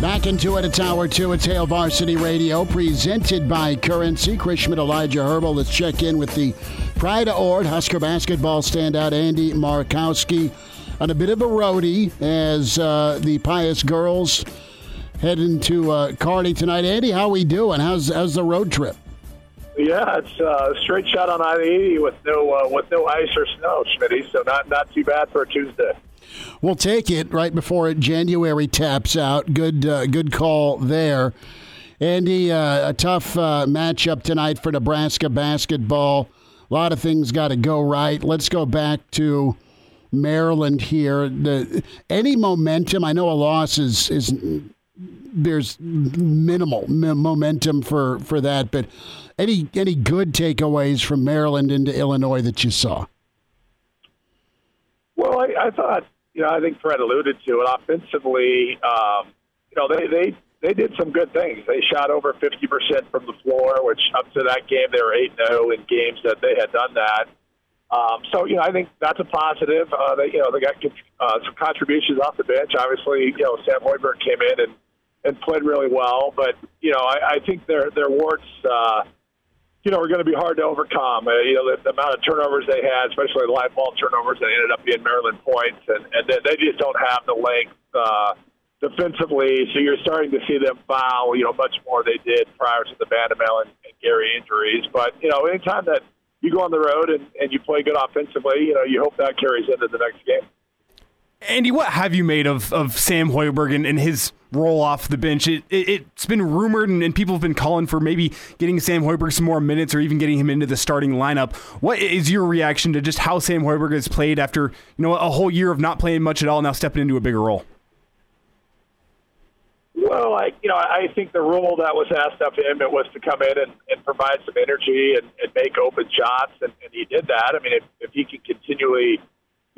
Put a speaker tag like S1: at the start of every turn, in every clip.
S1: Back into it. It's hour two. It's Hail Varsity Radio, presented by Currency. Chris Schmitz, Elijah Herbal. Let's check in with the Pride of Ord Husker basketball standout Andy Markowski on a bit of a roadie as uh, the Pius girls head into uh, tonight. Andy, how we doing? How's how's the road trip?
S2: Yeah, it's uh, a straight shot on I-80 with no uh, with no ice or snow, Schmitty. So not not too bad for a Tuesday.
S1: We'll take it right before January taps out. Good, uh, good call there. Andy, uh, a tough uh, matchup tonight for Nebraska basketball. A lot of things got to go right. Let's go back to Maryland here. The, any momentum? I know a loss is is there's minimal momentum for for that, but any any good takeaways from Maryland into Illinois that you saw?
S2: Well, I, I thought you know, I think Fred alluded to it. Offensively, um, you know, they they they did some good things. They shot over 50% from the floor, which up to that game they were 8 0 in games that they had done that. Um, so, you know, I think that's a positive. Uh, they, you know, they got uh, some contributions off the bench. Obviously, you know, Sam Hoiberg came in and, and played really well. But, you know, I, I think their, their warts, uh, you know, are going to be hard to overcome. Uh, you know, the, the amount of turnovers they had, especially the live ball turnovers that ended up being Maryland points, and, and they, they just don't have the length uh, defensively. So you're starting to see them foul, you know, much more they did prior to the Bandoumel and, and Gary injuries. But, you know, anytime that you go on the road and, and you play good offensively, you know, you hope that carries into the next game.
S3: Andy, what have you made of, of Sam Hoiberg and, and his role off the bench? It, it, has been rumored, and, and, people have been calling for maybe getting Sam Hoiberg some more minutes or even getting him into the starting lineup. What is your reaction to just how Sam Hoiberg has played after you know a whole year of not playing much at all, now stepping into a bigger role?
S2: Well, I you know I think the rule that was asked of him it was to come in and, and provide some energy and, and make open shots, and, and he did that. I mean, if, if he can continually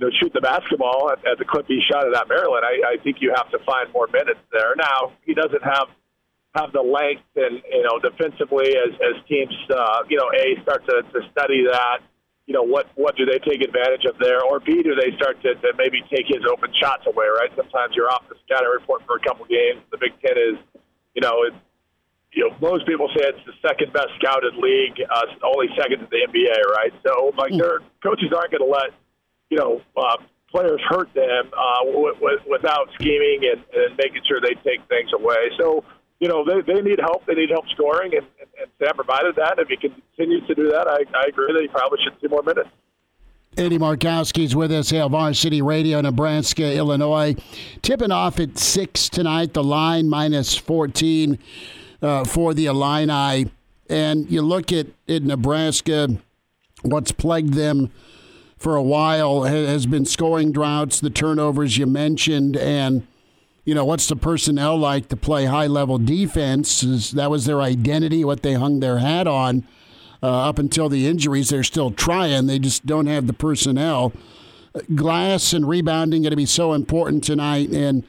S2: know, shoot the basketball at, at the clip he shot it at Maryland, I, I think you have to find more minutes there. Now he doesn't have have the length and you know defensively as as teams uh, you know a start to, to study that. You know what what do they take advantage of there, or B do they start to, to maybe take his open shots away? Right. Sometimes you're off the scouting report for a couple games. The Big Ten is, you know, it's you know, most people say it's the second best scouted league, uh, only second to the NBA, right? So, like, their coaches aren't going to let you know, uh, players hurt them uh, w- w- without scheming and, and making sure they take things away. So, you know, they, they need help. They need help scoring, and, and, and Sam provided that. If he continues to do that, I, I agree that he probably should see more minutes.
S1: Andy Markowski's with us, Hail Varsity Radio, Nebraska, Illinois. Tipping off at 6 tonight, the line minus 14 uh, for the Illini. And you look at, at Nebraska, what's plagued them for a while has been scoring droughts, the turnovers you mentioned, and you know what's the personnel like to play high level defense? Is, that was their identity, what they hung their hat on. Uh, up until the injuries, they're still trying. They just don't have the personnel. Glass and rebounding going to be so important tonight. And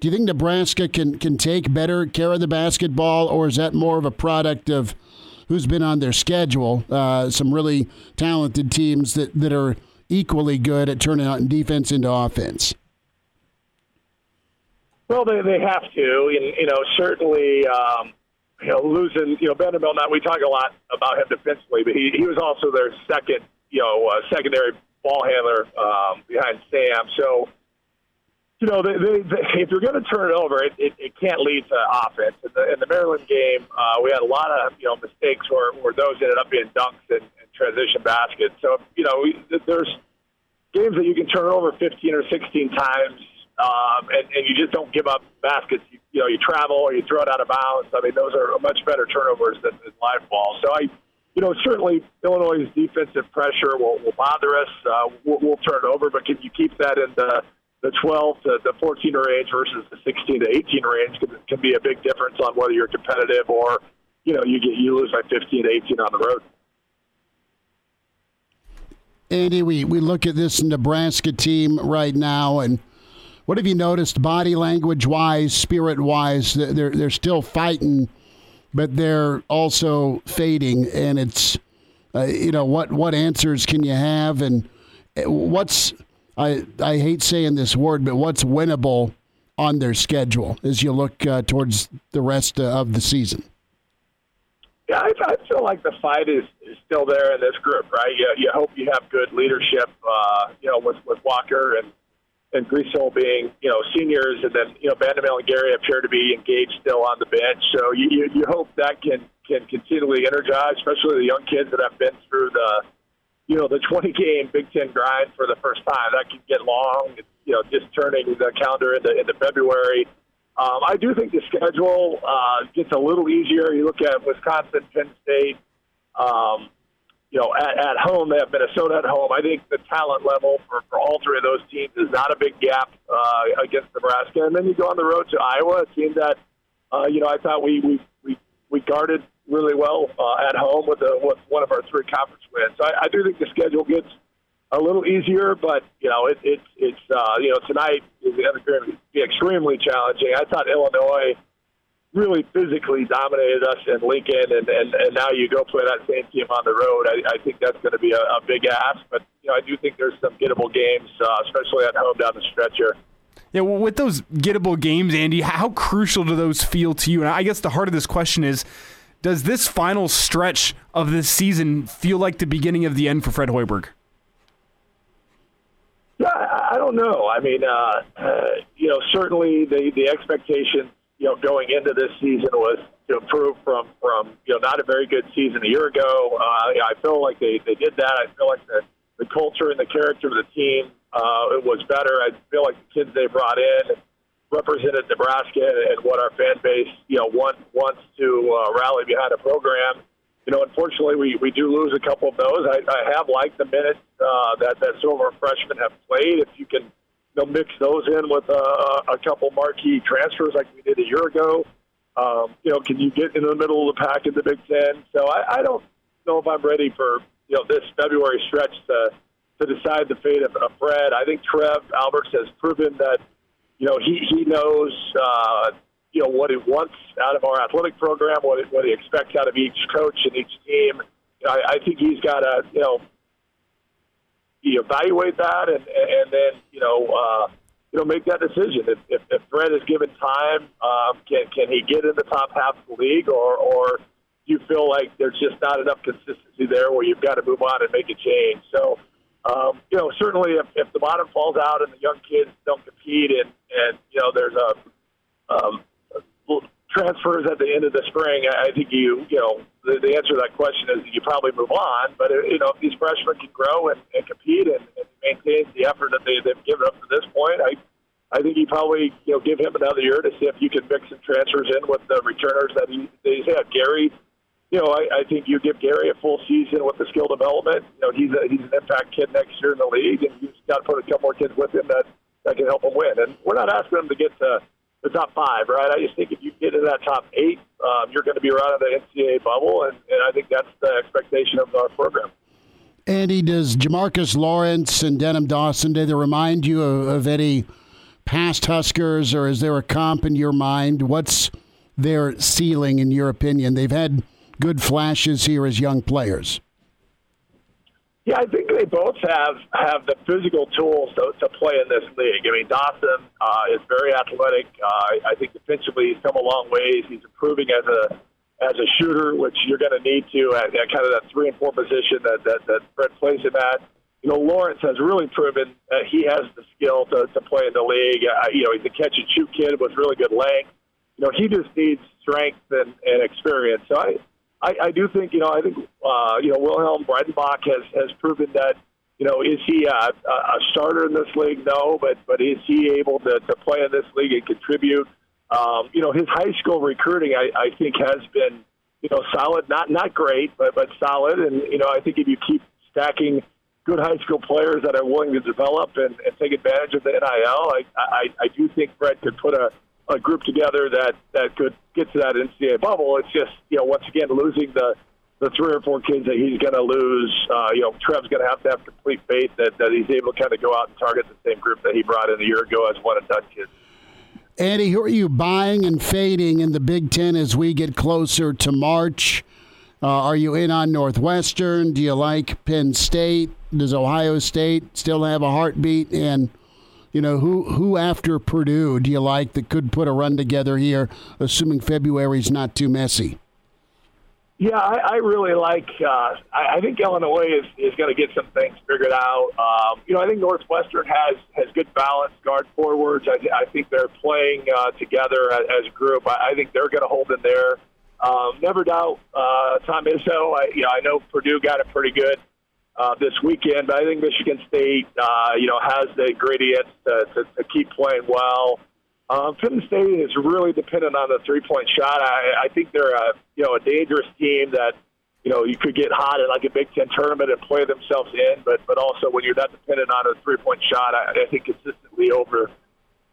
S1: do you think Nebraska can can take better care of the basketball, or is that more of a product of who's been on their schedule? Uh, some really talented teams that that are equally good at turning out in defense into offense?
S2: Well, they, they have to, and you know certainly, um, you know losing you know Vanderbilt. Now we talk a lot about him defensively, but he he was also their second you know uh, secondary ball handler um, behind Sam. So you know, they, they, they, if you're going to turn it over, it, it, it can't lead to offense. In the, in the Maryland game, uh, we had a lot of you know mistakes where, where those ended up being dunks and transition baskets. So you know, we, there's games that you can turn over 15 or 16 times, um, and, and you just don't give up baskets. You, you know, you travel or you throw it out of bounds. I mean, those are much better turnovers than, than live ball. So I, you know, certainly Illinois' defensive pressure will, will bother us. Uh, we'll, we'll turn it over, but can you keep that in the the 12 to the 14 range versus the 16 to 18 range can, can be a big difference on whether you're competitive or you know you get you lose by 15 to 18 on the road.
S1: Andy, we, we look at this Nebraska team right now, and what have you noticed body language wise, spirit wise? They're, they're still fighting, but they're also fading. And it's, uh, you know, what, what answers can you have? And uh, what's, I, I hate saying this word, but what's winnable on their schedule as you look uh, towards the rest of the season?
S2: Yeah, I, I feel like the fight is, is still there in this group, right? You, you hope you have good leadership, uh, you know, with, with Walker and and Griesel being, you know, seniors, and then you know Bandoumel and Gary appear to be engaged still on the bench. So you, you, you hope that can can continually energize, especially the young kids that have been through the, you know, the 20 game Big Ten grind for the first time. That can get long. You know, just turning the calendar into into February. Um, I do think the schedule uh, gets a little easier. You look at Wisconsin, Penn State. Um, you know, at, at home they have Minnesota at home. I think the talent level for, for all three of those teams is not a big gap uh, against Nebraska. And then you go on the road to Iowa, a team that uh, you know I thought we we we, we guarded really well uh, at home with, a, with one of our three conference wins. So I, I do think the schedule gets a little easier, but you know it, it, it's uh, you know tonight is going to be extremely challenging. I thought Illinois really physically dominated us in Lincoln, and, and, and now you go play that same team on the road. I, I think that's going to be a, a big ask, but you know I do think there's some gettable games, uh, especially at home down the stretch here.
S3: Yeah, well, with those gettable games, Andy, how crucial do those feel to you? And I guess the heart of this question is does this final stretch of this season feel like the beginning of the end for Fred Hoiberg?
S2: I don't know. I mean, uh, uh, you know, certainly the the expectation, you know, going into this season was to improve from from you know not a very good season a year ago. Uh, I feel like they they did that. I feel like the the culture and the character of the team uh, it was better. I feel like the kids they brought in represented Nebraska and what our fan base you know want, wants to uh, rally behind a program you know, unfortunately, we, we do lose a couple of those. I, I have liked the minutes uh, that, that some of our freshmen have played. If you can you know, mix those in with uh, a couple marquee transfers like we did a year ago, um, you know, can you get in the middle of the pack in the Big Ten? So I, I don't know if I'm ready for, you know, this February stretch to, to decide the fate of, of Fred. I think Trev Alberts has proven that, you know, he, he knows uh, you know what he wants out of our athletic program, what he, what he expects out of each coach and each team. I, I think he's got to you know evaluate that and and then you know uh, you know make that decision. If, if, if Fred is given time, um, can can he get in the top half of the league, or or do you feel like there's just not enough consistency there where you've got to move on and make a change? So. Um, you know, certainly if, if the bottom falls out and the young kids don't compete and, and you know, there's a, um, transfers at the end of the spring, I think you you know the, the answer to that question is you probably move on. But uh, you know if these freshmen can grow and, and compete and, and maintain the effort that they, they've given up to this point, I I think you probably you know give him another year to see if you can mix some transfers in with the returners that he he's had. Gary, you know I, I think you give Gary a full season with the skill development. You know he's a, he's an impact kid next year in the league, and you've got to put a couple more kids with him that that can help him win. And we're not asking him to get to the top five, right? I just think if you get in that top eight, um, you're going to be right around the NCAA bubble, and, and I think that's the expectation of our program.
S1: Andy, does Jamarques Lawrence and Denim Dawson, do they remind you of, of any past Huskers, or is there a comp in your mind? What's their ceiling, in your opinion? They've had good flashes here as young players.
S2: Yeah, I think they both have have the physical tools to, to play in this league. I mean, Dawson uh, is very athletic. Uh, I think defensively he's come a long ways. He's improving as a as a shooter, which you're going to need to at, at kind of that three and four position that that, that Fred plays him at. you know, Lawrence has really proven that he has the skill to, to play in the league. Uh, you know, he's a catch and shoot kid with really good length. You know, he just needs strength and, and experience. So I, I, I do think, you know, I think, uh, you know, Wilhelm Breidenbach has, has proven that, you know, is he a, a starter in this league? No, but, but is he able to, to play in this league and contribute? Um, you know, his high school recruiting, I, I think, has been, you know, solid. Not not great, but but solid. And you know, I think if you keep stacking good high school players that are willing to develop and, and take advantage of the NIL. I, I, I do think Brett could put a, a group together that, that could get to that NCAA bubble. It's just, you know, once again, losing the, the three or four kids that he's going to lose, uh, you know, Trev's going to have to have complete faith that, that he's able to kind of go out and target the same group that he brought in a year ago as one and done kids.
S1: Andy, who are you buying and fading in the Big Ten as we get closer to March? Uh, are you in on Northwestern? Do you like Penn State? Does Ohio State still have a heartbeat? And you know who who after Purdue do you like that could put a run together here, assuming February's not too messy?
S2: Yeah, I, I really like. Uh, I, I think Illinois is, is going to get some things figured out. Um, you know, I think Northwestern has has good balance guard forwards. I, I think they're playing uh, together as, as a group. I, I think they're going to hold in there. Um, never doubt uh, Tom Izzo. I, you know, I know Purdue got it pretty good uh, this weekend, I think Michigan State, uh, you know, has the ingredients to, to, to keep playing well. Um, Penn State is really dependent on the three-point shot. I, I think they're a you know a dangerous team that you know you could get hot in like a Big Ten tournament and play themselves in, but but also when you're not dependent on a three-point shot, I, I think consistently over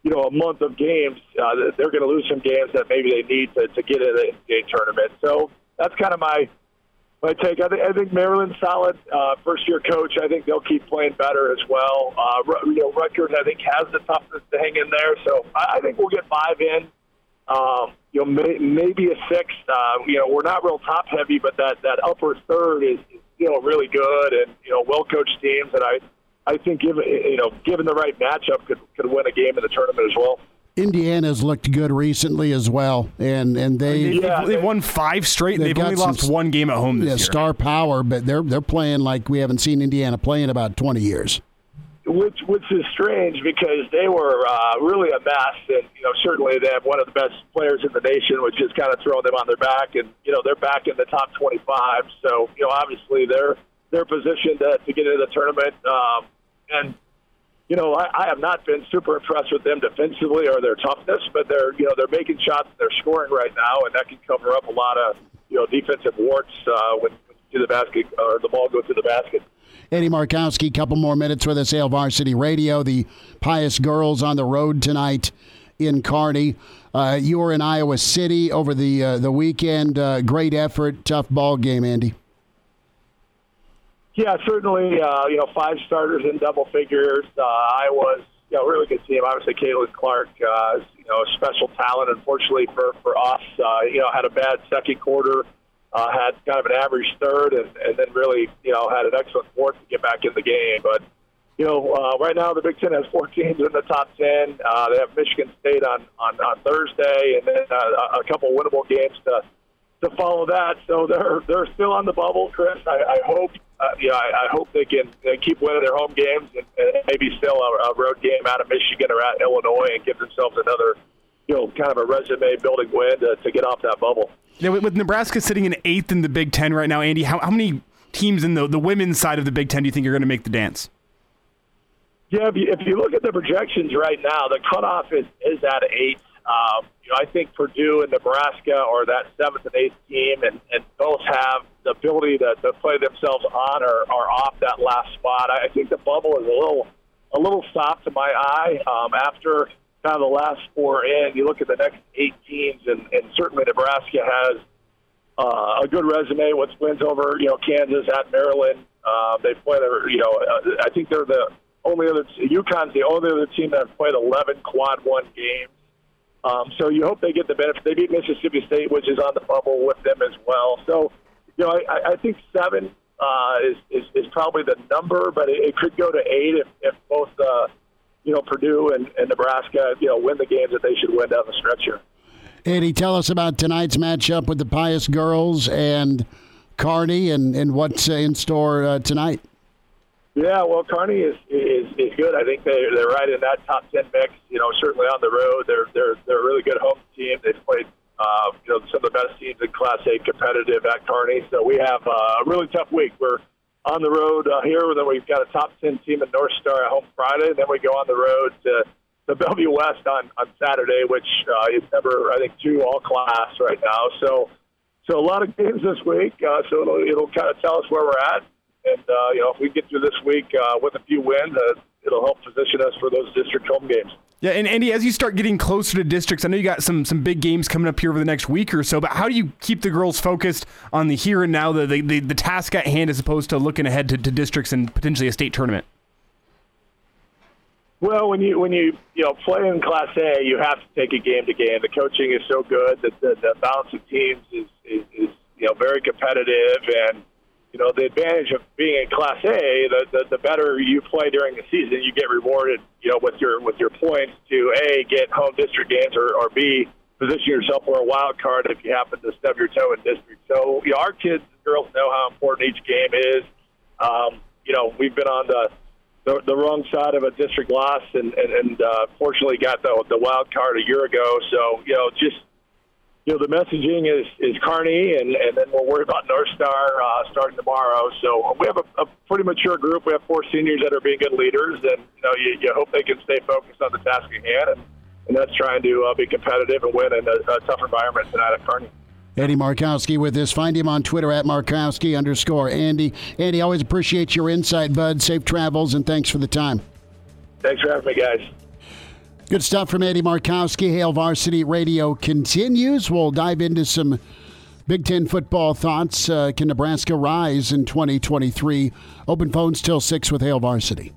S2: you know, a month of games, uh, they're going to lose some games that maybe they need to, to get in the NBA tournament. So that's kind of my my take. I think, I think Maryland's solid. Uh, first year coach. I think they'll keep playing better as well. Uh, you know, Rutgers I think has the toughness to hang in there. So I, I think we'll get five in. Um, you know, may, maybe a six. Uh, you know, we're not real top heavy, but that that upper third is, is still really good, and you know, well coached teams. And I I think given you know given the right matchup could could win a game in the tournament as well.
S1: Indiana's looked good recently as well, and and they
S3: yeah, they've, won five straight. They've, they've only lost some, one game at home this yeah, year.
S1: Star power, but they're they're playing like we haven't seen Indiana play in about twenty years.
S2: Which which is strange because they were uh, really a mess, and you know certainly they have one of the best players in the nation, which is kind of throwing them on their back, and you know they're back in the top twenty-five. So you know obviously they're they're positioned to, to get into the tournament. Um, and you know, I, I have not been super impressed with them defensively or their toughness, but they're you know they're making shots, they're scoring right now, and that can cover up a lot of you know defensive warts uh, when, to the basket or the ball goes to the basket.
S1: Andy Markowski, a couple more minutes with us, Hail Varsity Radio. The Pius girls on the road tonight in Kearney. Uh, you were in Iowa City over the uh, the weekend. Uh, great effort, tough ball game, Andy.
S2: Yeah, certainly. Uh, you know, five starters in double figures. Uh, I was, you know, really good team. Obviously, Caitlin Clark, uh, you know, a special talent. Unfortunately for for us, uh, you know, had a bad second quarter. Uh, had kind of an average third, and, and then really, you know, had an excellent fourth to get back in the game. But you know, uh, right now the Big Ten has four teams in the top ten. Uh, they have Michigan State on on, on Thursday, and then uh, a couple winnable games to to follow that. So they're they're still on the bubble, Chris. I, I hope uh, you know, I, I hope they can they keep winning their home games and, and maybe still a, a road game out of Michigan or at Illinois and give themselves another, you know, kind of a resume building win to, to get off that bubble.
S3: Yeah, with, with Nebraska sitting in eighth in the Big Ten right now, Andy, how, how many teams in the the women's side of the Big Ten do you think are going to make the dance?
S2: Yeah, if you, if you look at the projections right now, the cutoff is is at eight. Um, you know, I think Purdue and Nebraska are that seventh and eighth team, and, and both have the ability to, to play themselves on or, or off that last spot. I, think the bubble is a little a little soft to my eye um, after kind of the last four in. You look at the next eight teams, and, and certainly Nebraska has uh, a good resume. What's wins over you know Kansas at Maryland. Uh, they play their you know uh, I think they're the only other UConn's the only other team that have played 11 quad one games. Um, so you hope they get the benefit. They beat Mississippi State, which is on the bubble with them as well. So, you know, I, I think seven uh, is, is is probably the number, but it, it could go to eight if, if both, uh, you know, Purdue and, and Nebraska, you know, win the games that they should win down the stretch here.
S1: Andy, tell us about tonight's matchup with the Pius girls and Kearney, and and what's in store uh, tonight.
S2: Yeah, well, Kearney is is, is good. I think they they're right in that top ten mix. You know, certainly on the road, they're they're they're a really good home team. They've played uh, you know some of the best teams in Class A competitive at Kearney. So we have a really tough week. We're on the road uh, here, then we've got a top ten team in North Star at home Friday. Then we go on the road to the Bellevue West on on Saturday, which uh, is number I think two all class right now. So so a lot of games this week. Uh, so it'll it'll kind of tell us where we're at. And uh, you know, if we get through this week uh, with a few wins, uh, it'll help position us for those district home games.
S3: Yeah, and Andy, as you start getting closer to districts, I know you got some some big games coming up here over the next week or so. But how do you keep the girls focused on the here and now, the the, the, the task at hand, as opposed to looking ahead to, to districts and potentially a state tournament?
S2: Well, when you when you you know play in Class A, you have to take it game to game. The coaching is so good that the, the balance of teams is, is, is you know very competitive, and you know the advantage of being in Class A, the, the the better you play during the season, you get rewarded. You know with your with your points to a get home district games or, or b position yourself for a wild card if you happen to stub your toe in district. So you know, our kids and girls know how important each game is. Um, you know we've been on the the, the wrong side of a district loss, and and, and uh, fortunately got the the wild card a year ago. So you know just you know, the messaging is, is Kearney, and, and then we'll worry about North Star uh, starting tomorrow. So we have a, a pretty mature group. We have four seniors that are being good leaders, and you know, you, you hope they can stay focused on the task at hand, and, and that's trying to uh, be competitive and win in a, a tough environment tonight at Kearney.
S1: Andy Markowski with us. Find him on Twitter at Markowski underscore Andy. Andy, always appreciate your insight, bud. Safe travels, and thanks for the time.
S2: Thanks for having me, guys.
S1: Good stuff from Andy Markowski. Hail Varsity Radio continues. We'll dive into some Big Ten football thoughts. Uh, can Nebraska rise in 2023? Open phones till 6 with Hail Varsity.